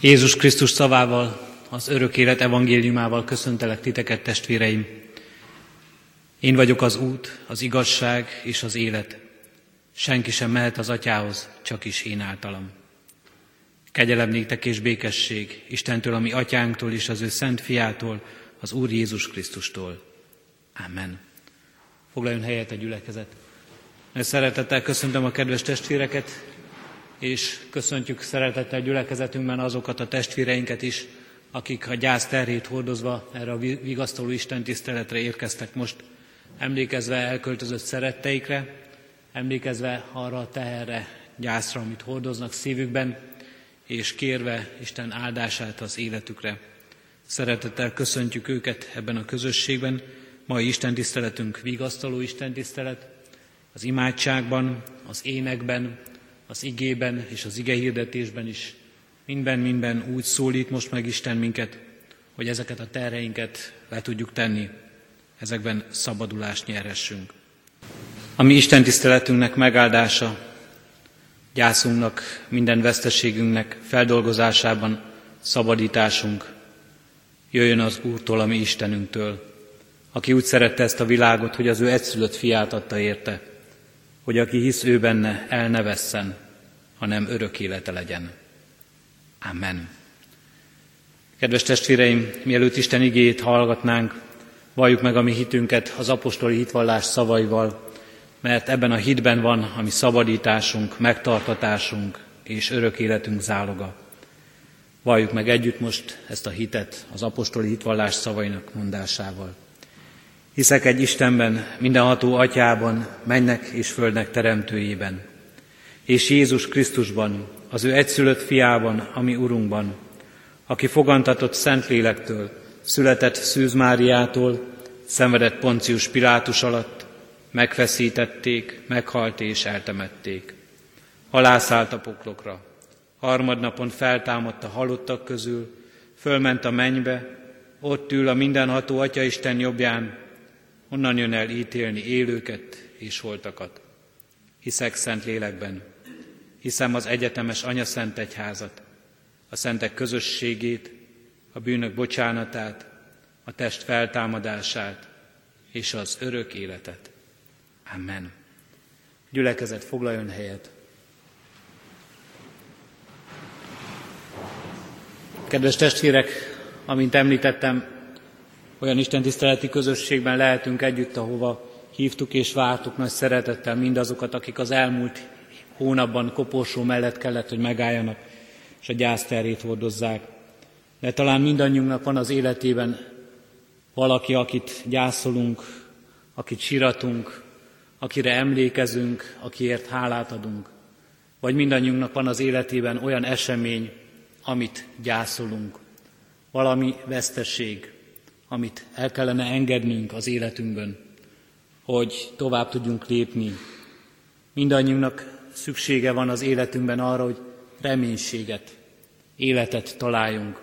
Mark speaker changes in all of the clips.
Speaker 1: Jézus Krisztus szavával, az örök élet evangéliumával köszöntelek titeket, testvéreim. Én vagyok az út, az igazság és az élet. Senki sem mehet az atyához, csak is én általam. Kegyelem néktek és békesség Istentől, ami atyánktól és az ő szent fiától, az Úr Jézus Krisztustól. Amen. Foglaljon helyet a gyülekezet. Szeretettel köszöntöm a kedves testvéreket, és köszöntjük szeretettel gyülekezetünkben azokat a testvéreinket is, akik a gyász terhét hordozva erre a vigasztaló Isten tiszteletre érkeztek most, emlékezve elköltözött szeretteikre, emlékezve arra a teherre, gyászra, amit hordoznak szívükben, és kérve Isten áldását az életükre. Szeretettel köszöntjük őket ebben a közösségben. Mai Isten tiszteletünk vigasztaló Isten tisztelet, az imádságban, az énekben, az igében és az ige hirdetésben is minden minden úgy szólít most meg Isten minket, hogy ezeket a terreinket le tudjuk tenni, ezekben szabadulást nyerhessünk. A mi Isten tiszteletünknek megáldása, gyászunknak, minden veszteségünknek feldolgozásában szabadításunk jöjjön az Úrtól, a mi Istenünktől, aki úgy szerette ezt a világot, hogy az ő egyszülött fiát adta érte, hogy aki hisz ő benne, el ne vesszen, hanem örök élete legyen. Amen. Kedves testvéreim, mielőtt Isten igéjét hallgatnánk, valljuk meg a mi hitünket az apostoli hitvallás szavaival, mert ebben a hitben van a mi szabadításunk, megtartatásunk és örök életünk záloga. Valljuk meg együtt most ezt a hitet az apostoli hitvallás szavainak mondásával. Hiszek egy Istenben, mindenható atyában, mennek és földnek teremtőjében, és Jézus Krisztusban, az ő egyszülött fiában, ami Urunkban, aki fogantatott Szentlélektől, született Szűz Máriától, szenvedett Poncius Pilátus alatt, megfeszítették, meghalt és eltemették. Halászállt a poklokra, harmadnapon feltámadt a halottak közül, fölment a mennybe, ott ül a mindenható Atya Isten jobbján, onnan jön el ítélni élőket és holtakat. Hiszek szent lélekben, hiszem az egyetemes Anya Szent Egyházat, a szentek közösségét, a bűnök bocsánatát, a test feltámadását és az örök életet. Amen. Gyülekezet foglaljon helyet. Kedves testvérek, amint említettem, olyan istentiszteleti közösségben lehetünk együtt, ahova hívtuk és vártuk nagy szeretettel mindazokat, akik az elmúlt hónapban koporsó mellett kellett, hogy megálljanak, és a gyászterét hordozzák. De talán mindannyiunknak van az életében valaki, akit gyászolunk, akit siratunk, akire emlékezünk, akiért hálát adunk. Vagy mindannyiunknak van az életében olyan esemény, amit gyászolunk, valami vesztesség, amit el kellene engednünk az életünkben, hogy tovább tudjunk lépni. Mindannyiunknak szüksége van az életünkben arra, hogy reménységet, életet találjunk,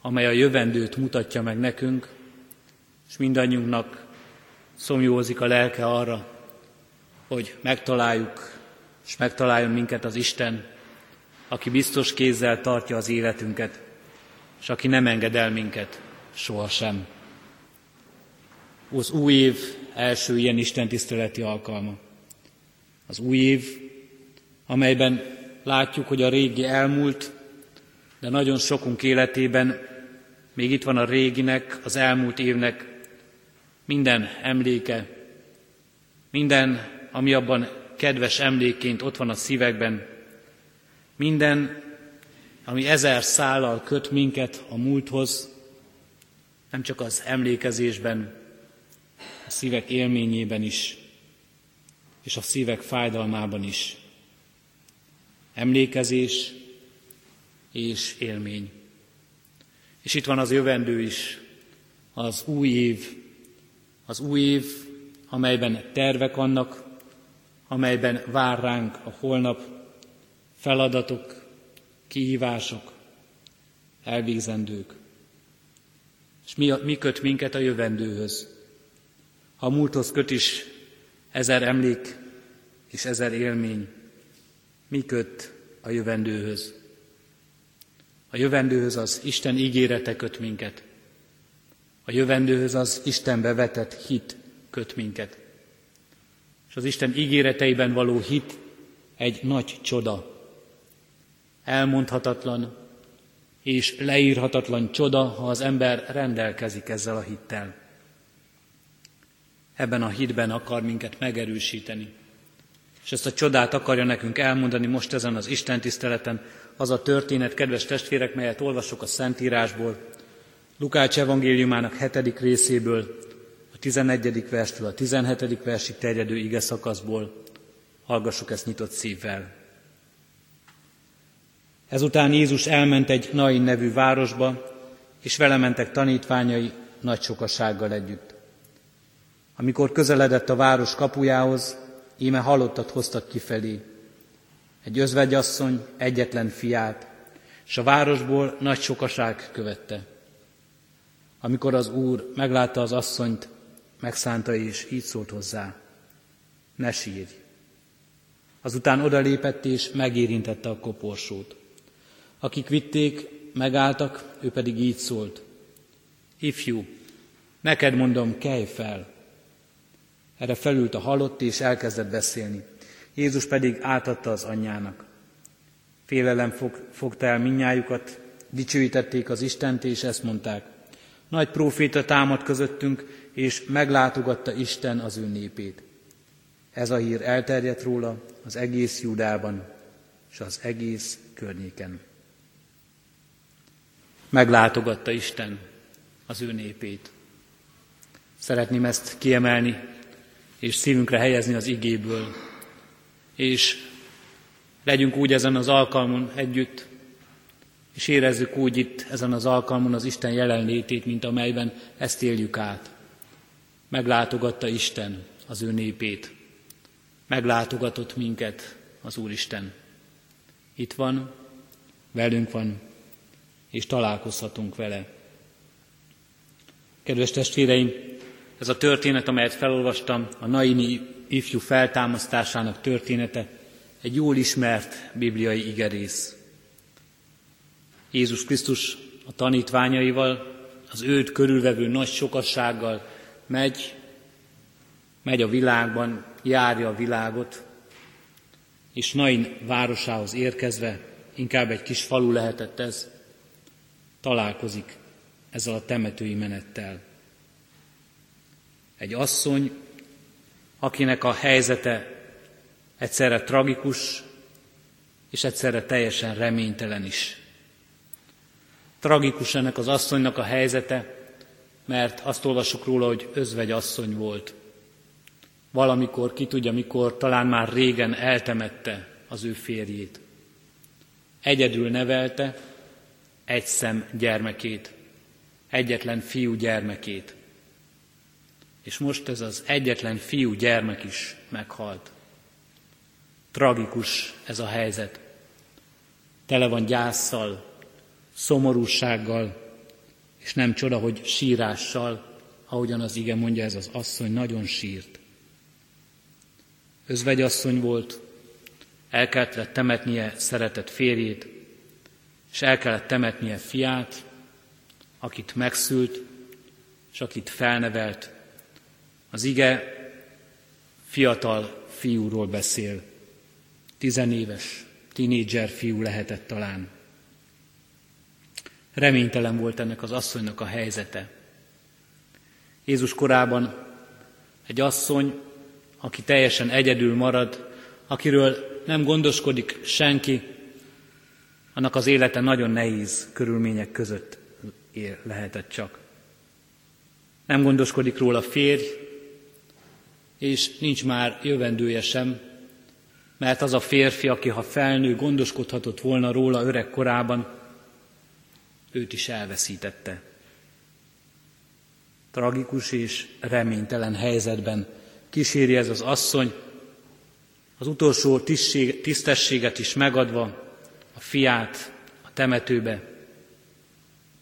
Speaker 1: amely a jövendőt mutatja meg nekünk, és mindannyiunknak szomjózik a lelke arra, hogy megtaláljuk, és megtaláljon minket az Isten, aki biztos kézzel tartja az életünket, és aki nem enged el minket sohasem. Az új év első ilyen Isten tiszteleti alkalma. Az új év amelyben látjuk, hogy a régi elmúlt, de nagyon sokunk életében még itt van a réginek, az elmúlt évnek minden emléke, minden, ami abban kedves emlékként ott van a szívekben, minden, ami ezer szállal köt minket a múlthoz, nem csak az emlékezésben, a szívek élményében is, és a szívek fájdalmában is emlékezés és élmény. És itt van az jövendő is, az új év, az új év, amelyben tervek vannak, amelyben vár ránk a holnap, feladatok, kihívások, elvégzendők. És mi, mi köt minket a jövendőhöz? Ha a múlthoz köt is ezer emlék és ezer élmény, mi köt a jövendőhöz? A jövendőhöz az Isten ígérete köt minket. A jövendőhöz az Istenbe vetett hit köt minket. És az Isten ígéreteiben való hit egy nagy csoda. Elmondhatatlan és leírhatatlan csoda, ha az ember rendelkezik ezzel a hittel. Ebben a hitben akar minket megerősíteni. És ezt a csodát akarja nekünk elmondani most ezen az Isten tiszteleten, az a történet, kedves testvérek, melyet olvasok a Szentírásból, Lukács evangéliumának hetedik részéből, a 11. verstől a 17. versig terjedő ige szakaszból. Hallgassuk ezt nyitott szívvel. Ezután Jézus elment egy Nain nevű városba, és vele mentek tanítványai nagy sokasággal együtt. Amikor közeledett a város kapujához, íme halottat hoztak kifelé. Egy özvegyasszony egyetlen fiát, és a városból nagy sokaság követte. Amikor az úr meglátta az asszonyt, megszánta és így szólt hozzá, ne sírj. Azután odalépett és megérintette a koporsót. Akik vitték, megálltak, ő pedig így szólt. Ifjú, neked mondom, kelj fel. Erre felült a halott és elkezdett beszélni. Jézus pedig átadta az anyjának. Félelem fog, fogta el minnyájukat, dicsőítették az Istent, és ezt mondták. Nagy próféta támad közöttünk, és meglátogatta Isten az ő népét. Ez a hír elterjedt róla az egész Judában és az egész környéken. Meglátogatta Isten az ő népét. Szeretném ezt kiemelni, és szívünkre helyezni az igéből, és legyünk úgy ezen az alkalmon együtt, és érezzük úgy itt ezen az alkalmon az Isten jelenlétét, mint amelyben ezt éljük át. Meglátogatta Isten az ő népét. Meglátogatott minket az Úristen. Itt van, velünk van, és találkozhatunk vele. Kedves testvéreim, ez a történet, amelyet felolvastam, a Naini ifjú feltámasztásának története, egy jól ismert bibliai igerész. Jézus Krisztus a tanítványaival, az őt körülvevő nagy sokassággal megy, megy a világban, járja a világot, és Nain városához érkezve, inkább egy kis falu lehetett ez, találkozik ezzel a temetői menettel. Egy asszony, akinek a helyzete egyszerre tragikus, és egyszerre teljesen reménytelen is. Tragikus ennek az asszonynak a helyzete, mert azt olvasok róla, hogy özvegy asszony volt. Valamikor, ki tudja mikor, talán már régen eltemette az ő férjét. Egyedül nevelte egy szem gyermekét, egyetlen fiú gyermekét. És most ez az egyetlen fiú gyermek is meghalt. Tragikus ez a helyzet. Tele van gyászsal, szomorúsággal, és nem csoda, hogy sírással, ahogyan az ige mondja, ez az asszony nagyon sírt. Özvegyasszony volt, el kellett temetnie szeretett férjét, és el kellett temetnie fiát, akit megszült, és akit felnevelt. Az ige fiatal fiúról beszél, tizenéves, tinédzser fiú lehetett talán. Reménytelen volt ennek az asszonynak a helyzete. Jézus korában egy asszony, aki teljesen egyedül marad, akiről nem gondoskodik senki, annak az élete nagyon nehéz körülmények között él, lehetett csak. Nem gondoskodik róla férj, és nincs már jövendője sem, mert az a férfi, aki ha felnő, gondoskodhatott volna róla öreg korában, őt is elveszítette. Tragikus és reménytelen helyzetben kíséri ez az asszony, az utolsó tisztességet is megadva a fiát a temetőbe.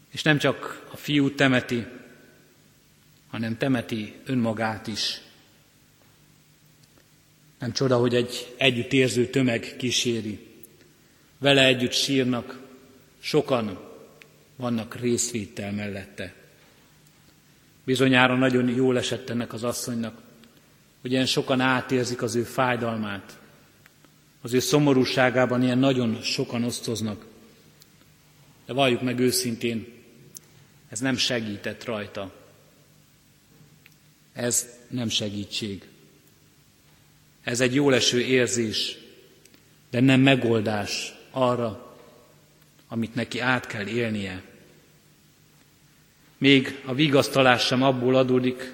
Speaker 1: És nem csak a fiú temeti, hanem temeti önmagát is. Nem csoda, hogy egy együttérző tömeg kíséri. Vele együtt sírnak sokan vannak részvétel mellette. Bizonyára nagyon jól esett ennek az asszonynak, hogy ilyen sokan átérzik az ő fájdalmát, az ő szomorúságában ilyen nagyon sokan osztoznak. De valljuk meg őszintén, ez nem segített rajta. Ez nem segítség. Ez egy jóleső érzés, de nem megoldás arra, amit neki át kell élnie. Még a vigasztalás sem abból adódik,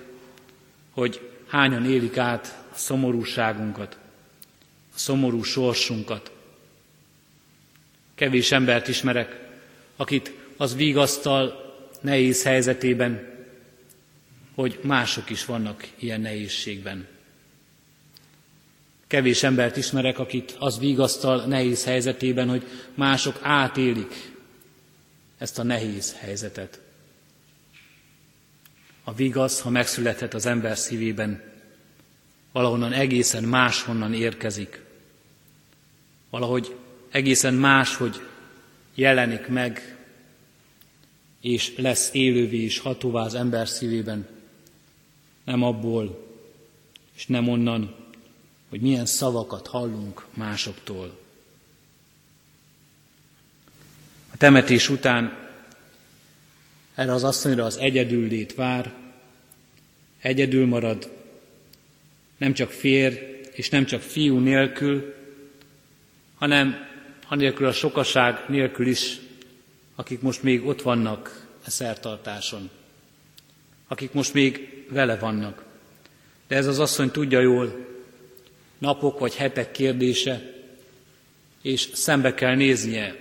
Speaker 1: hogy hányan élik át a szomorúságunkat, szomorú sorsunkat. Kevés embert ismerek, akit az vigasztal nehéz helyzetében, hogy mások is vannak ilyen nehézségben. Kevés embert ismerek, akit az vigasztal nehéz helyzetében, hogy mások átélik ezt a nehéz helyzetet. A vigasz, ha megszülethet az ember szívében, valahonnan egészen máshonnan érkezik. Valahogy egészen máshogy jelenik meg, és lesz élővé és hatóvá az ember szívében. Nem abból, és nem onnan, hogy milyen szavakat hallunk másoktól. A temetés után erre az asszonyra az egyedül lét vár, egyedül marad, nem csak férj és nem csak fiú nélkül, hanem anélkül a sokaság nélkül is, akik most még ott vannak a szertartáson, akik most még vele vannak. De ez az asszony tudja jól, napok vagy hetek kérdése, és szembe kell néznie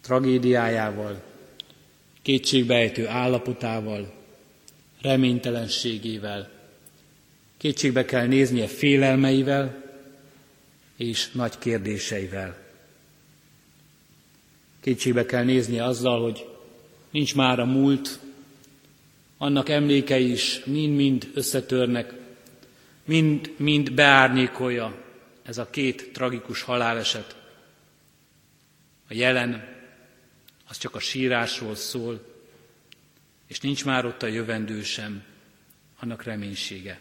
Speaker 1: tragédiájával, kétségbejtő állapotával, reménytelenségével. Kétségbe kell néznie félelmeivel és nagy kérdéseivel. Kétségbe kell néznie azzal, hogy nincs már a múlt, annak emlékei is mind-mind összetörnek, mind-mind beárnyékolja ez a két tragikus haláleset. A jelen az csak a sírásról szól, és nincs már ott a jövendő sem, annak reménysége.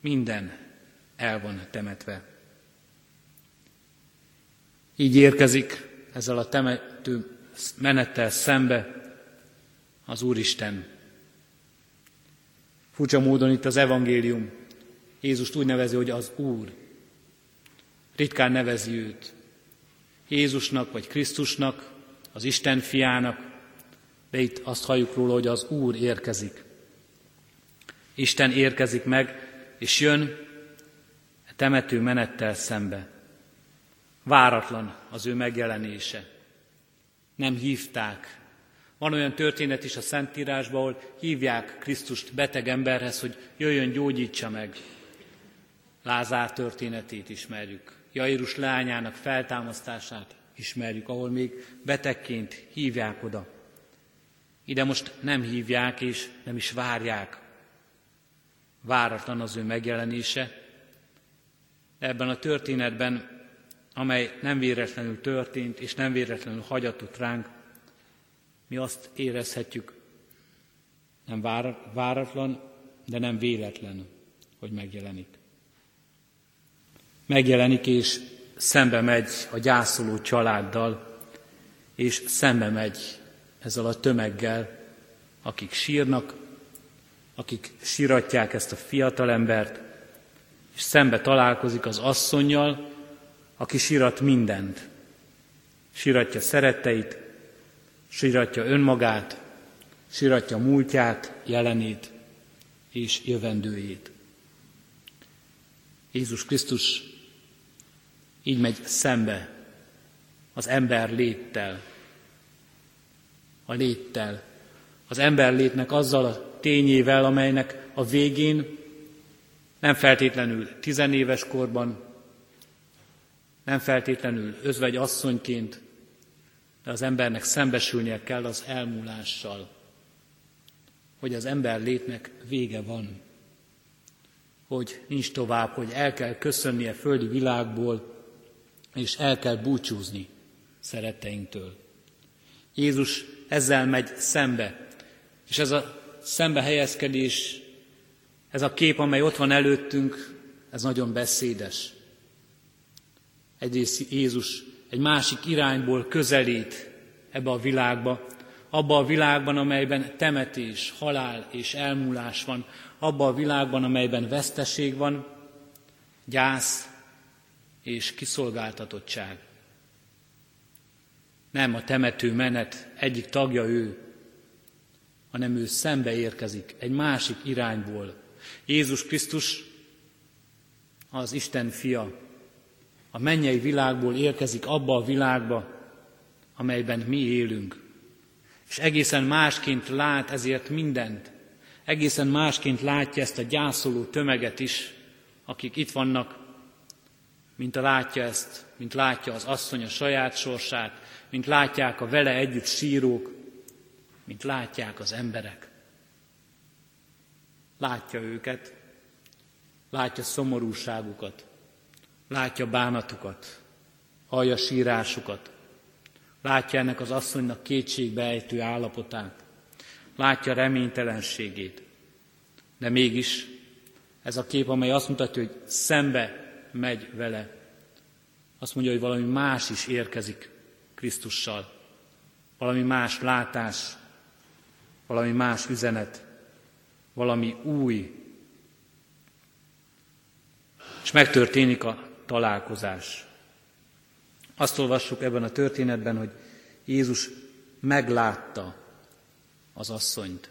Speaker 1: Minden el van temetve. Így érkezik ezzel a temető menettel szembe az Úristen. Furcsa módon itt az evangélium Jézust úgy nevezi, hogy az Úr. Ritkán nevezi őt. Jézusnak vagy Krisztusnak, az Isten fiának, de itt azt halljuk róla, hogy az Úr érkezik. Isten érkezik meg, és jön a temető menettel szembe. Váratlan az ő megjelenése. Nem hívták. Van olyan történet is a Szentírásban, ahol hívják Krisztust beteg emberhez, hogy jöjjön, gyógyítsa meg. Lázár történetét ismerjük. Jairus leányának feltámasztását ismerjük, ahol még betegként hívják oda. Ide most nem hívják és nem is várják. Váratlan az ő megjelenése. Ebben a történetben, amely nem véletlenül történt, és nem véletlenül hagyatott ránk, mi azt érezhetjük, nem váratlan, de nem véletlen, hogy megjelenik. Megjelenik, és szembe megy a gyászoló családdal, és szembe megy ezzel a tömeggel, akik sírnak, akik siratják ezt a fiatalembert, és szembe találkozik az asszonynal, aki sirat mindent. Siratja szeretteit, siratja önmagát, siratja múltját, jelenét és jövendőjét. Jézus Krisztus így megy szembe az ember léttel, a léttel, az ember létnek azzal a tényével, amelynek a végén nem feltétlenül tizenéves korban, nem feltétlenül özvegy asszonyként, de az embernek szembesülnie kell az elmúlással, hogy az ember létnek vége van, hogy nincs tovább, hogy el kell köszönnie földi világból, és el kell búcsúzni szeretteinktől. Jézus ezzel megy szembe. És ez a szembe helyezkedés, ez a kép, amely ott van előttünk, ez nagyon beszédes. Egyrészt Jézus egy másik irányból közelít ebbe a világba, abba a világban, amelyben temetés, halál és elmúlás van, abba a világban, amelyben veszteség van, gyász és kiszolgáltatottság. Nem a temető menet egyik tagja ő, hanem ő szembe érkezik egy másik irányból. Jézus Krisztus az Isten fia, a mennyei világból érkezik abba a világba, amelyben mi élünk. És egészen másként lát ezért mindent. Egészen másként látja ezt a gyászoló tömeget is, akik itt vannak, mint a látja ezt, mint látja az asszony a saját sorsát, mint látják a vele együtt sírók, mint látják az emberek. Látja őket, látja szomorúságukat, látja bánatukat, hallja sírásukat, látja ennek az asszonynak kétségbeejtő állapotát, látja reménytelenségét. De mégis ez a kép, amely azt mutatja, hogy szembe megy vele, azt mondja, hogy valami más is érkezik Krisztussal, valami más látás, valami más üzenet, valami új. És megtörténik a találkozás. Azt olvassuk ebben a történetben, hogy Jézus meglátta az asszonyt.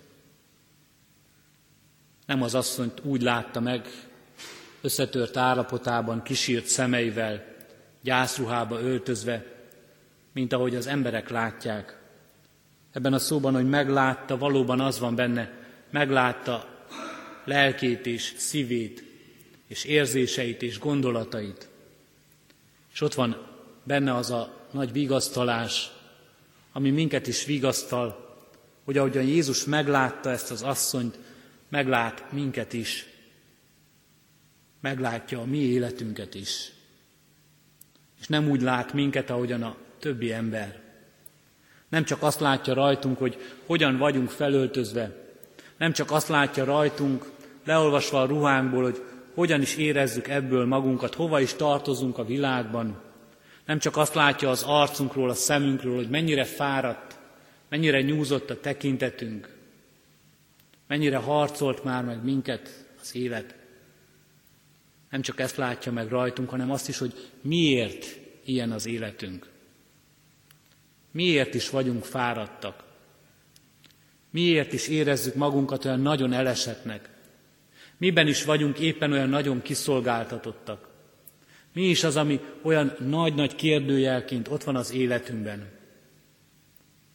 Speaker 1: Nem az asszonyt úgy látta meg, összetört állapotában, kisírt szemeivel, gyászruhába öltözve, mint ahogy az emberek látják. Ebben a szóban, hogy meglátta, valóban az van benne, meglátta lelkét és szívét, és érzéseit és gondolatait. És ott van benne az a nagy vigasztalás, ami minket is vigasztal, hogy ahogyan Jézus meglátta ezt az asszonyt, meglát minket is, meglátja a mi életünket is. És nem úgy lát minket, ahogyan a többi ember. Nem csak azt látja rajtunk, hogy hogyan vagyunk felöltözve, nem csak azt látja rajtunk, leolvasva a ruhánkból, hogy hogyan is érezzük ebből magunkat, hova is tartozunk a világban. Nem csak azt látja az arcunkról, a szemünkről, hogy mennyire fáradt, mennyire nyúzott a tekintetünk, mennyire harcolt már meg minket az élet. Nem csak ezt látja meg rajtunk, hanem azt is, hogy miért ilyen az életünk. Miért is vagyunk fáradtak? Miért is érezzük magunkat olyan nagyon elesetnek? Miben is vagyunk éppen olyan nagyon kiszolgáltatottak? Mi is az, ami olyan nagy-nagy kérdőjelként ott van az életünkben?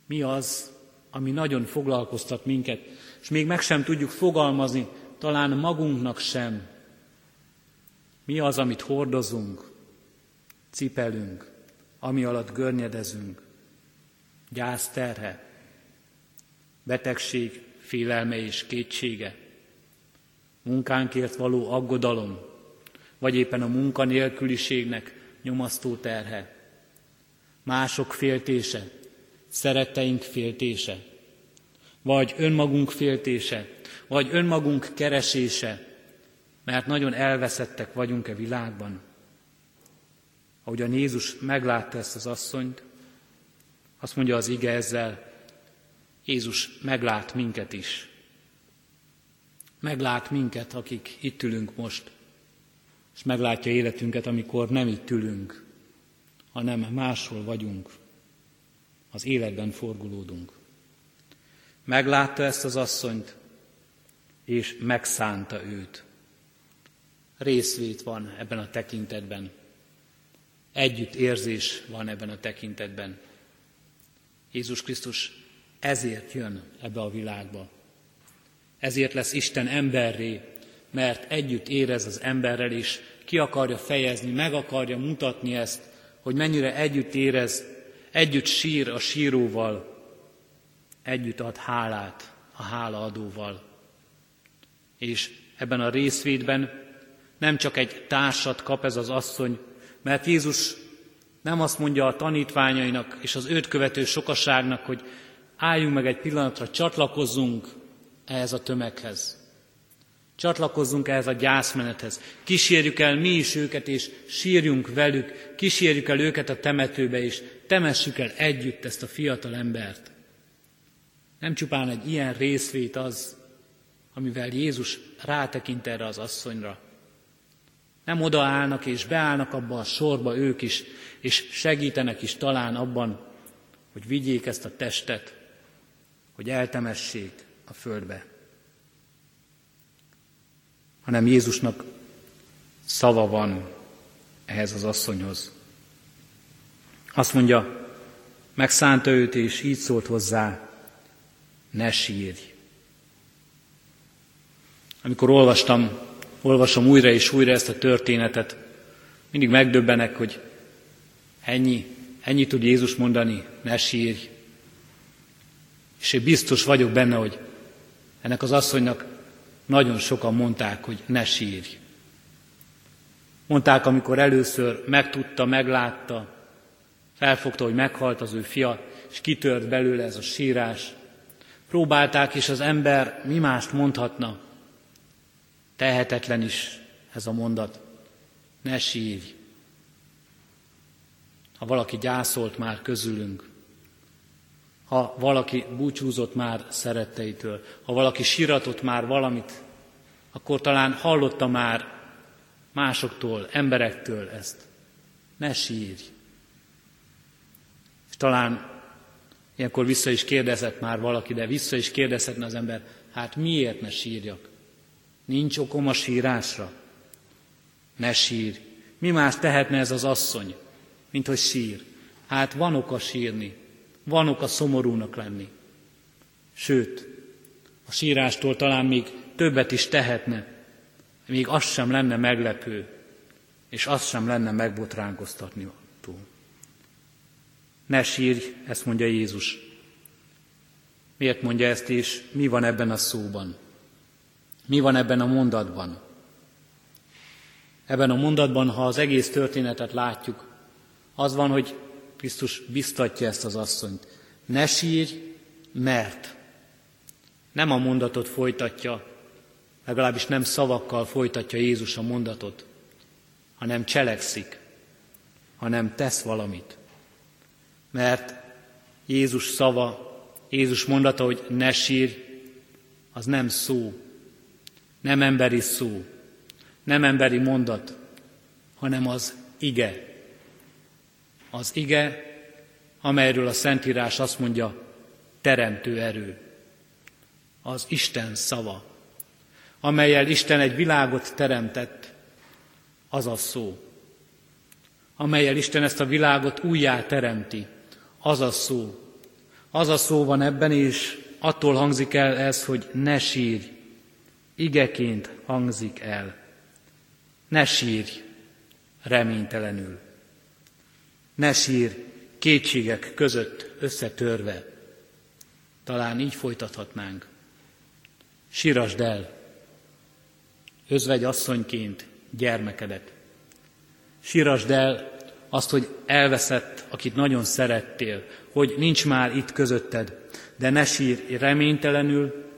Speaker 1: Mi az, ami nagyon foglalkoztat minket, és még meg sem tudjuk fogalmazni, talán magunknak sem. Mi az, amit hordozunk, cipelünk, ami alatt görnyedezünk? Gyász terhe, betegség, félelme és kétsége, munkánkért való aggodalom, vagy éppen a munkanélküliségnek nyomasztó terhe, mások féltése, szeretteink féltése, vagy önmagunk féltése, vagy önmagunk keresése, mert nagyon elveszettek vagyunk e világban. Ahogyan Jézus meglátta ezt az asszonyt, azt mondja az ige ezzel, Jézus meglát minket is. Meglát minket, akik itt ülünk most, és meglátja életünket, amikor nem itt ülünk, hanem máshol vagyunk, az életben forgulódunk. Meglátta ezt az asszonyt, és megszánta őt. Részvét van ebben a tekintetben. Együtt érzés van ebben a tekintetben. Jézus Krisztus ezért jön ebbe a világba. Ezért lesz Isten emberré, mert együtt érez az emberrel is, ki akarja fejezni, meg akarja mutatni ezt, hogy mennyire együtt érez, együtt sír a síróval, együtt ad hálát a hálaadóval. És ebben a részvédben nem csak egy társat kap ez az asszony, mert Jézus Nem azt mondja a tanítványainak és az őt követő sokaságnak, hogy álljunk meg egy pillanatra, csatlakozzunk ehhez a tömeghez. Csatlakozzunk ehhez a gyászmenethez. Kísérjük el mi is őket, és sírjunk velük, kísérjük el őket a temetőbe, és temessük el együtt ezt a fiatal embert. Nem csupán egy ilyen részvét az, amivel Jézus rátekint erre az asszonyra. Nem odaállnak és beállnak abba a sorba ők is, és segítenek is talán abban, hogy vigyék ezt a testet, hogy eltemessék a földbe. Hanem Jézusnak szava van ehhez az asszonyhoz. Azt mondja, megszánta őt, és így szólt hozzá, ne sírj. Amikor olvastam, olvasom újra és újra ezt a történetet, mindig megdöbbenek, hogy ennyi, ennyi tud Jézus mondani, ne sírj. És én biztos vagyok benne, hogy ennek az asszonynak nagyon sokan mondták, hogy ne sírj. Mondták, amikor először megtudta, meglátta, felfogta, hogy meghalt az ő fia, és kitört belőle ez a sírás. Próbálták, és az ember mi mást mondhatna, Tehetetlen is ez a mondat. Ne sírj. Ha valaki gyászolt már közülünk, ha valaki búcsúzott már szeretteitől, ha valaki siratott már valamit, akkor talán hallotta már másoktól, emberektől ezt. Ne sírj. És talán ilyenkor vissza is kérdezett már valaki, de vissza is kérdezhetne az ember, hát miért ne sírjak? Nincs okom a sírásra. Ne sír. Mi más tehetne ez az asszony, mint hogy sír? Hát van oka sírni, van oka szomorúnak lenni. Sőt, a sírástól talán még többet is tehetne, még az sem lenne meglepő, és az sem lenne megbotránkoztatni. Ne sírj, ezt mondja Jézus. Miért mondja ezt, és mi van ebben a szóban? Mi van ebben a mondatban? Ebben a mondatban, ha az egész történetet látjuk, az van, hogy Krisztus biztatja ezt az asszonyt. Ne sírj, mert nem a mondatot folytatja, legalábbis nem szavakkal folytatja Jézus a mondatot, hanem cselekszik, hanem tesz valamit. Mert Jézus szava, Jézus mondata, hogy ne sírj, az nem szó, nem emberi szó, nem emberi mondat, hanem az ige. Az ige, amelyről a Szentírás azt mondja, teremtő erő. Az Isten szava, amelyel Isten egy világot teremtett, az a szó. Amelyel Isten ezt a világot újjá teremti, az a szó. Az a szó van ebben, és attól hangzik el ez, hogy ne sírj, igeként hangzik el. Ne sírj reménytelenül. Ne sírj kétségek között összetörve. Talán így folytathatnánk. Sírasd el, özvegy asszonyként gyermekedet. Sírasd el azt, hogy elveszett, akit nagyon szerettél, hogy nincs már itt közötted, de ne sírj reménytelenül,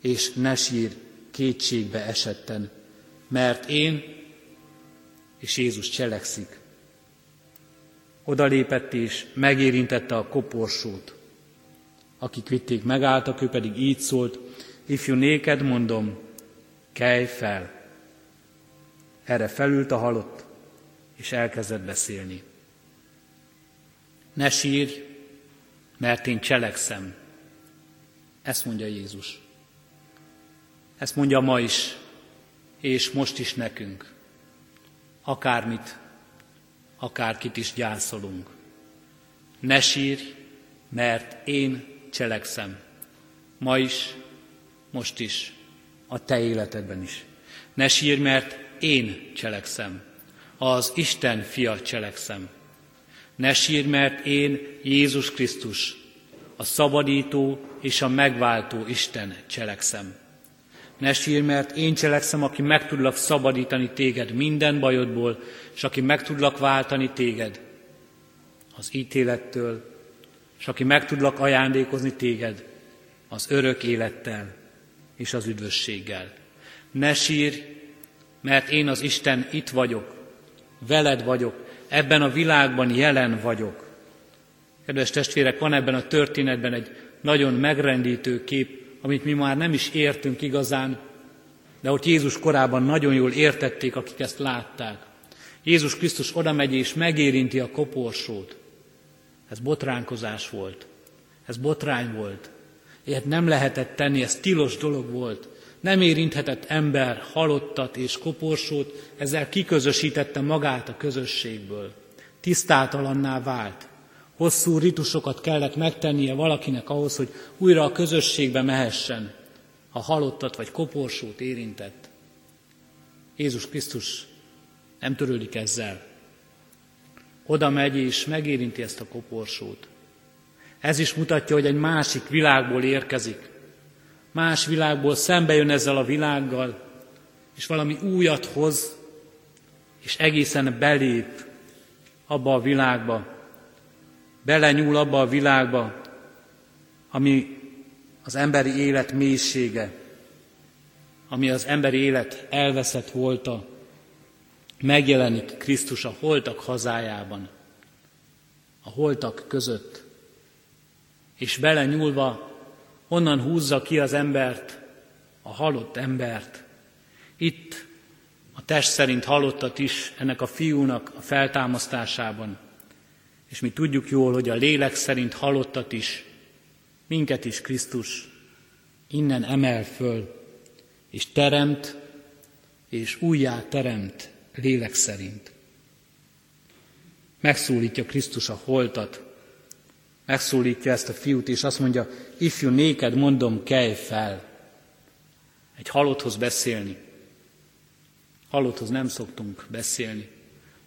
Speaker 1: és ne sír kétségbe esetten, mert én és Jézus cselekszik. Oda lépett és megérintette a koporsót. Akik vitték, megálltak, ő pedig így szólt, ifjú néked mondom, kelj fel. Erre felült a halott, és elkezdett beszélni. Ne sírj, mert én cselekszem. Ezt mondja Jézus. Ezt mondja ma is, és most is nekünk. Akármit, akárkit is gyászolunk. Ne sírj, mert én cselekszem. Ma is, most is, a te életedben is. Ne sírj, mert én cselekszem. Az Isten fia cselekszem. Ne sírj, mert én Jézus Krisztus, a szabadító és a megváltó Isten cselekszem. Ne sírj, mert én cselekszem, aki meg tudlak szabadítani téged minden bajodból, és aki meg tudlak váltani téged az ítélettől, és aki meg tudlak ajándékozni téged az örök élettel és az üdvösséggel. Ne sírj, mert én az Isten itt vagyok, veled vagyok, ebben a világban jelen vagyok. Kedves testvérek, van ebben a történetben egy nagyon megrendítő kép, amit mi már nem is értünk igazán, de ott Jézus korában nagyon jól értették, akik ezt látták. Jézus Krisztus oda megy és megérinti a koporsót. Ez botránkozás volt. Ez botrány volt. Ilyet nem lehetett tenni, ez tilos dolog volt. Nem érinthetett ember halottat és koporsót, ezzel kiközösítette magát a közösségből. Tisztátalanná vált. Hosszú ritusokat kellett megtennie valakinek ahhoz, hogy újra a közösségbe mehessen, ha halottat vagy koporsót érintett. Jézus Krisztus nem törődik ezzel. Oda megy és megérinti ezt a koporsót. Ez is mutatja, hogy egy másik világból érkezik. Más világból szembe jön ezzel a világgal, és valami újat hoz, és egészen belép abba a világba, belenyúl abba a világba, ami az emberi élet mélysége, ami az emberi élet elveszett volta, megjelenik Krisztus a holtak hazájában, a holtak között, és belenyúlva onnan húzza ki az embert, a halott embert. Itt a test szerint halottat is ennek a fiúnak a feltámasztásában. És mi tudjuk jól, hogy a lélek szerint halottat is, minket is Krisztus innen emel föl, és teremt, és újjá teremt lélek szerint. Megszólítja Krisztus a holtat, megszólítja ezt a fiút, és azt mondja, ifjú néked mondom, kelj fel. Egy halotthoz beszélni. Halotthoz nem szoktunk beszélni.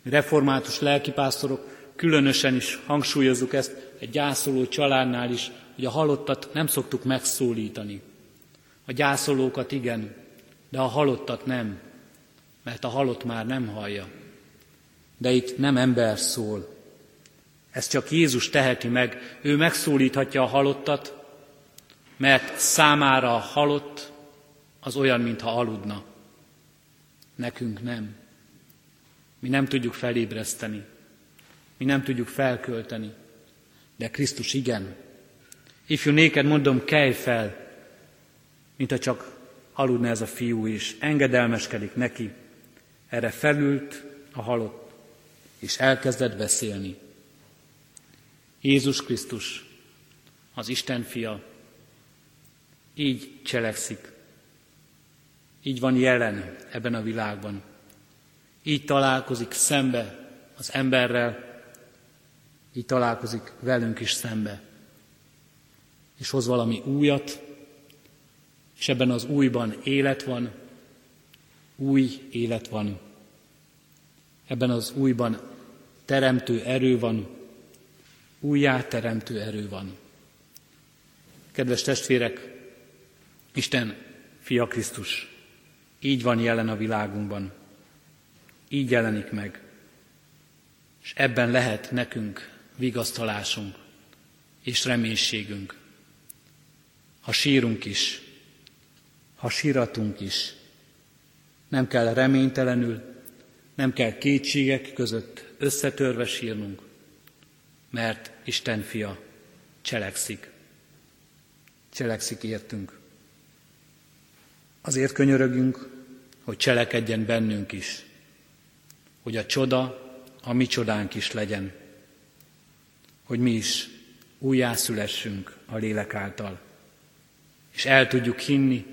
Speaker 1: Református lelkipásztorok különösen is hangsúlyozzuk ezt egy gyászoló családnál is, hogy a halottat nem szoktuk megszólítani. A gyászolókat igen, de a halottat nem, mert a halott már nem hallja. De itt nem ember szól, ezt csak Jézus teheti meg. Ő megszólíthatja a halottat, mert számára a halott az olyan, mintha aludna. Nekünk nem. Mi nem tudjuk felébreszteni. Mi nem tudjuk felkölteni. De Krisztus igen. Ifjú néked mondom, kelj fel, mint ha csak aludna ez a fiú is. Engedelmeskedik neki. Erre felült a halott, és elkezdett beszélni. Jézus Krisztus, az Isten fia, így cselekszik. Így van jelen ebben a világban. Így találkozik szembe az emberrel, így találkozik velünk is szembe. És hoz valami újat, és ebben az újban élet van, új élet van. Ebben az újban teremtő erő van, újjáteremtő erő van. Kedves testvérek, Isten fia Krisztus így van jelen a világunkban, így jelenik meg, és ebben lehet nekünk vigasztalásunk és reménységünk. Ha sírunk is, ha síratunk is, nem kell reménytelenül, nem kell kétségek között összetörve sírnunk, mert Isten fia cselekszik. Cselekszik értünk. Azért könyörögünk, hogy cselekedjen bennünk is, hogy a csoda a mi csodánk is legyen, hogy mi is újjászülessünk a lélek által, és el tudjuk hinni,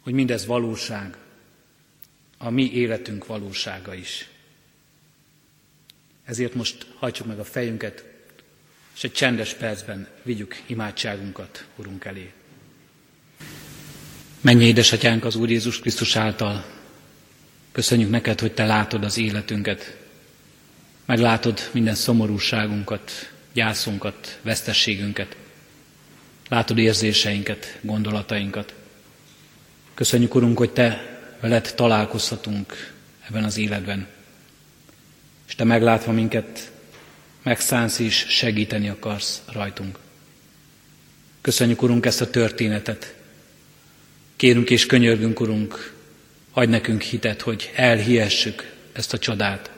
Speaker 1: hogy mindez valóság, a mi életünk valósága is. Ezért most hajtsuk meg a fejünket, és egy csendes percben vigyük imádságunkat Urunk elé. Menj édesatyánk az Úr Jézus Krisztus által. Köszönjük neked, hogy te látod az életünket. Meglátod minden szomorúságunkat, gyászunkat, vesztességünket. Látod érzéseinket, gondolatainkat. Köszönjük, Urunk, hogy Te veled találkozhatunk ebben az életben. És Te meglátva minket, megszánsz és segíteni akarsz rajtunk. Köszönjük, Urunk, ezt a történetet. Kérünk és könyörgünk, Urunk, adj nekünk hitet, hogy elhihessük ezt a csodát.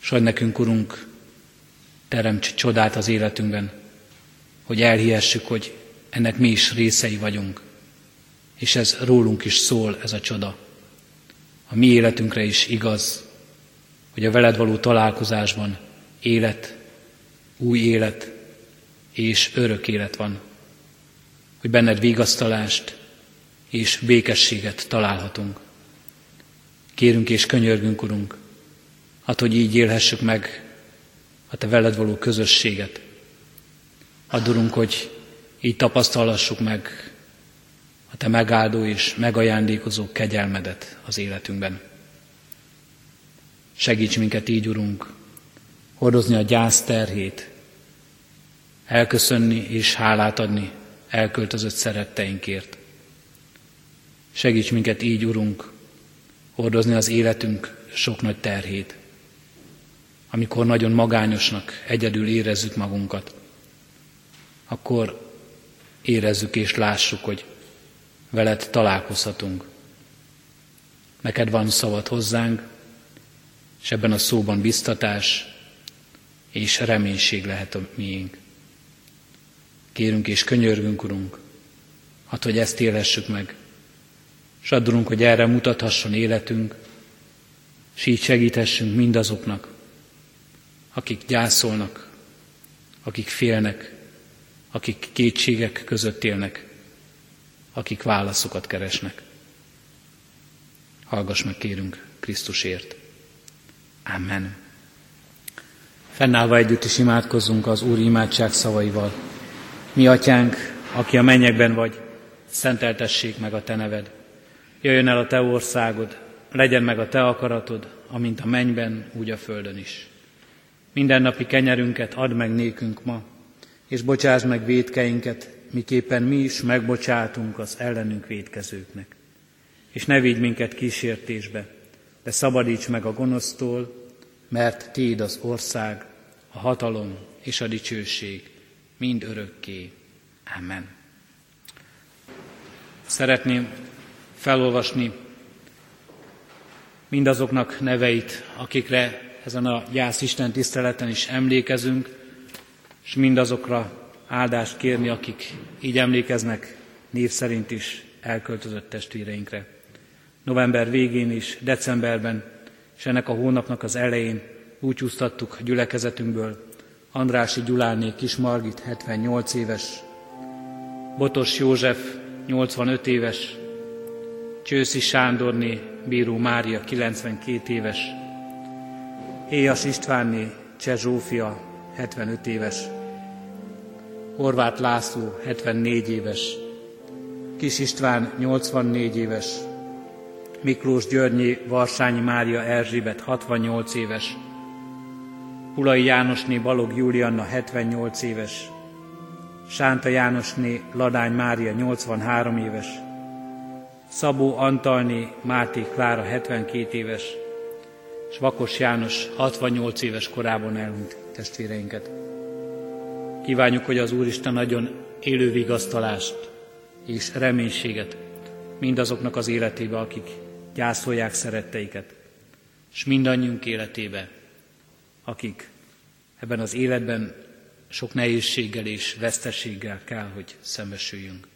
Speaker 1: S adj nekünk, Urunk, teremts csodát az életünkben, hogy elhihessük, hogy ennek mi is részei vagyunk. És ez rólunk is szól, ez a csoda. A mi életünkre is igaz, hogy a veled való találkozásban élet, új élet és örök élet van. Hogy benned vigasztalást és békességet találhatunk. Kérünk és könyörgünk, Urunk, hát, hogy így élhessük meg a Te veled való közösséget. Add, hogy így tapasztalhassuk meg a Te megáldó és megajándékozó kegyelmedet az életünkben. Segíts minket így, Urunk, hordozni a gyász terhét, elköszönni és hálát adni elköltözött szeretteinkért. Segíts minket így, Urunk, hordozni az életünk sok nagy terhét, amikor nagyon magányosnak, egyedül érezzük magunkat, akkor érezzük és lássuk, hogy veled találkozhatunk. Neked van szavad hozzánk, és ebben a szóban biztatás és reménység lehet a miénk. Kérünk és könyörgünk, Urunk, hát, hogy ezt élhessük meg, és addulunk, hogy erre mutathasson életünk, és így segíthessünk mindazoknak, akik gyászolnak, akik félnek, akik kétségek között élnek, akik válaszokat keresnek. Hallgass meg, kérünk, Krisztusért. Amen. Fennállva együtt is imádkozzunk az Úr imádság szavaival. Mi atyánk, aki a mennyekben vagy, szenteltessék meg a te neved. Jöjjön el a te országod, legyen meg a te akaratod, amint a mennyben, úgy a földön is. Mindennapi kenyerünket add meg nékünk ma, és bocsásd meg védkeinket, miképpen mi is megbocsátunk az ellenünk védkezőknek. És ne vigy minket kísértésbe, de szabadíts meg a gonosztól, mert Téd az ország, a hatalom és a dicsőség mind örökké. Amen. Szeretném felolvasni mindazoknak neveit, akikre ezen a gyász Isten tiszteleten is emlékezünk, és mindazokra áldást kérni, akik így emlékeznek név szerint is elköltözött testvéreinkre. November végén is, decemberben, és ennek a hónapnak az elején búcsúztattuk gyülekezetünkből Andrási Gyuláné Kis Margit 78 éves, Botos József 85 éves, Csőszi Sándorné Bíró Mária 92 éves, Éjas Istvánné Cseh Zsófia 75 éves, Horváth László 74 éves, Kis István 84 éves, Miklós Györnyi Varsányi Mária Erzsébet 68 éves, Pulai Jánosné Balog Julianna 78 éves, Sánta Jánosné Ladány Mária 83 éves, Szabó Antalné Máté Klára 72 éves, és Vakos János 68 éves korában elhunyt testvéreinket. Kívánjuk, hogy az Úristen nagyon élő vigasztalást és reménységet mindazoknak az életébe, akik gyászolják szeretteiket, és mindannyiunk életébe, akik ebben az életben sok nehézséggel és veszteséggel kell, hogy szembesüljünk.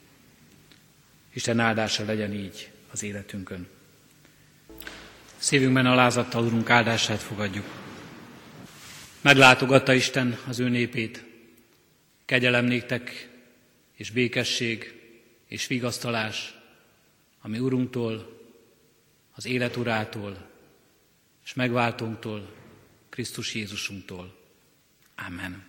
Speaker 1: Isten áldása legyen így az életünkön. Szívünkben alázattal, Urunk, áldását fogadjuk. Meglátogatta Isten az ő népét, kegyelem néktek, és békesség, és vigasztalás, ami Urunktól, az élet Urától, és megváltónktól, Krisztus Jézusunktól. Amen.